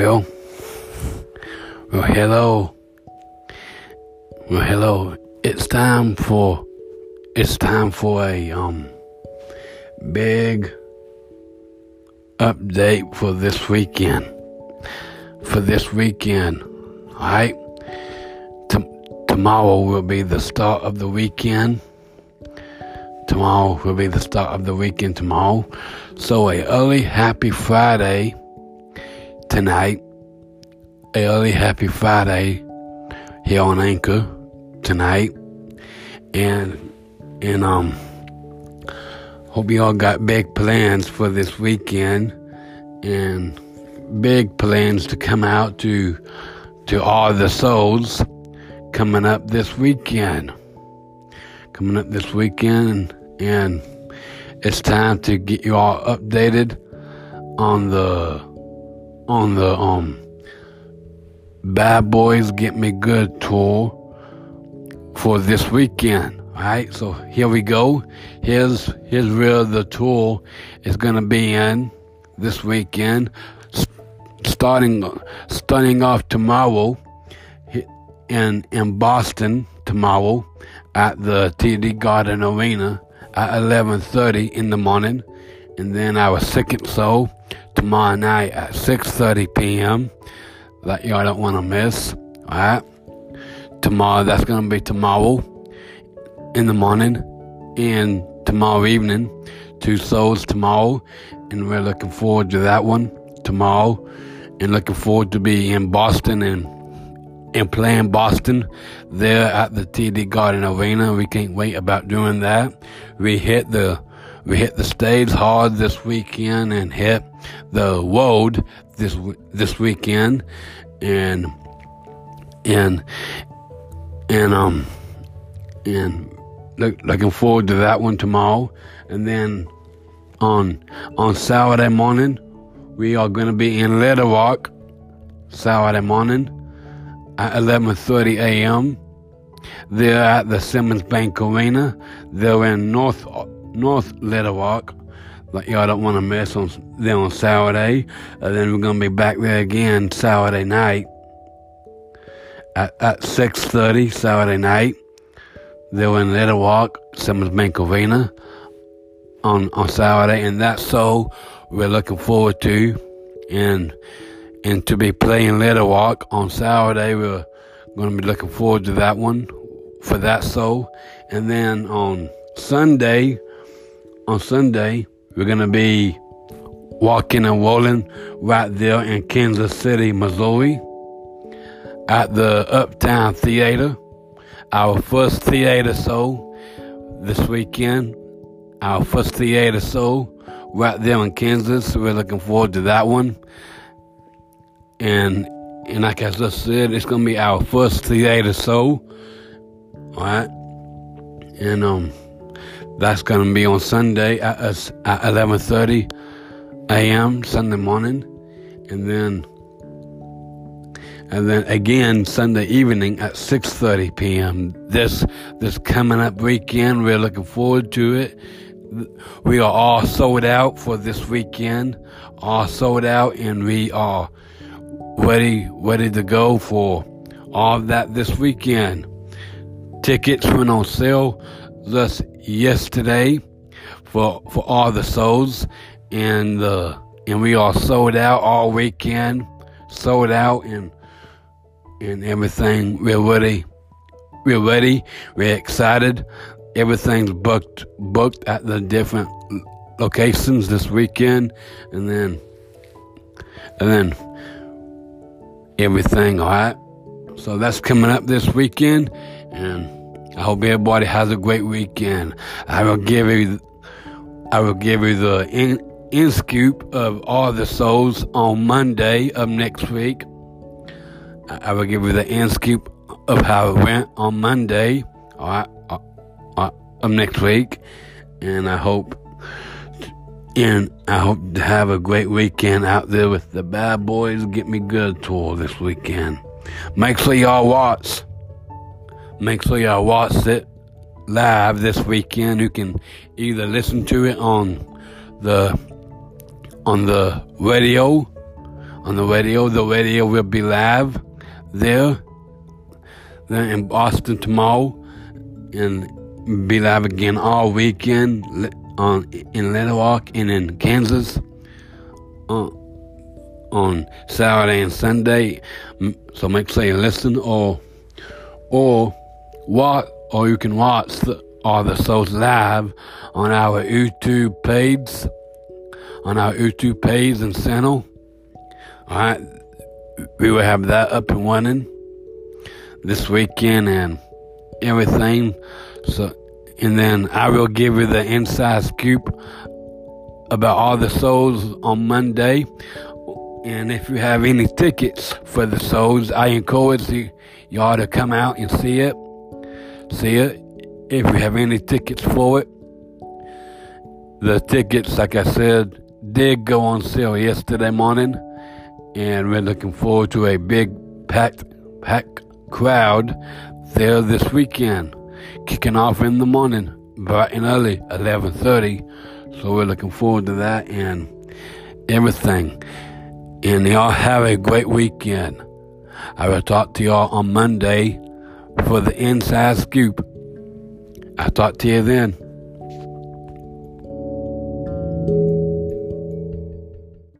Well, well, hello. Well, hello. It's time for it's time for a um big update for this weekend. For this weekend, all right? T- tomorrow will be the start of the weekend. Tomorrow will be the start of the weekend tomorrow. So a early happy Friday tonight. Early happy Friday here on Anchor tonight. And and um hope you all got big plans for this weekend and big plans to come out to to all the souls coming up this weekend. Coming up this weekend and it's time to get you all updated on the on the um Bad Boys Get Me Good tour for this weekend. Alright, so here we go. Here's here's where the tour is gonna be in this weekend. Starting starting off tomorrow in in Boston tomorrow at the TD Garden Arena at 11:30 in the morning, and then our second show tomorrow night at 6:30 p.m. That y'all don't want to miss. All right, tomorrow that's gonna be tomorrow in the morning, and tomorrow evening, two shows tomorrow, and we're looking forward to that one tomorrow, and looking forward to be in Boston and and playing Boston there at the TD Garden Arena. We can't wait about doing that. We hit the we hit the stage hard this weekend and hit the road this this weekend and and and um and look, looking forward to that one tomorrow and then on on Saturday morning we are going to be in Little Rock Saturday morning at 11:30 a.m. They're at the Simmons Bank Arena. They're in North North Little. Like y'all don't want to miss on there on Saturday. And then we're gonna be back there again Saturday night at, at 6:30 Saturday night. They're in Little Rock, Simmons Bank Arena on on Saturday, and that's so we're looking forward to. And and to be playing Little Rock on Saturday. We're going to be looking forward to that one for that show. And then on Sunday, on Sunday, we're going to be walking and rolling right there in Kansas City, Missouri at the Uptown Theater. Our first theater show this weekend. Our first theater show right there in Kansas. We're looking forward to that one and and like I just said, it's gonna be our first theater show. Alright. And um that's gonna be on Sunday at uh, at eleven thirty AM Sunday morning. And then and then again Sunday evening at six thirty PM. This this coming up weekend, we're looking forward to it. We are all sold out for this weekend, all sold out, and we are ready, ready to go for all that this weekend. Tickets went on sale just yesterday for for all the souls and uh, and we are sold out all weekend, sold out, and and everything. We're ready. We're ready. We're excited. Everything's booked booked at the different locations this weekend, and then and then everything, all right? So that's coming up this weekend, and I hope everybody has a great weekend. I will give you, I will give you the in, in scoop of all the souls on Monday of next week. I will give you the in scoop of how it went on Monday, all right, uh, uh, of next week, and I hope and I hope to have a great weekend out there with the Bad Boys Get Me Good tour this weekend. Make sure y'all watch. Make sure y'all watch it live this weekend. You can either listen to it on the on the radio, on the radio. The radio will be live there. Then in Boston tomorrow, and be live again all weekend on in Little Rock and in Kansas on, on Saturday and Sunday. So make sure you listen or or what or you can watch the, all the shows live on our YouTube page on our YouTube page and channel. Alright, we will have that up and running this weekend and everything. So, and then I will give you the inside scoop about all the shows on Monday. And if you have any tickets for the shows, I encourage you, y'all to come out and see it. See it. If you have any tickets for it, the tickets, like I said, did go on sale yesterday morning, and we're looking forward to a big packed, packed crowd there this weekend, kicking off in the morning, bright and early, 11:30. So we're looking forward to that and everything. And y'all have a great weekend. I will talk to y'all on Monday for the inside scoop. I'll talk to you then.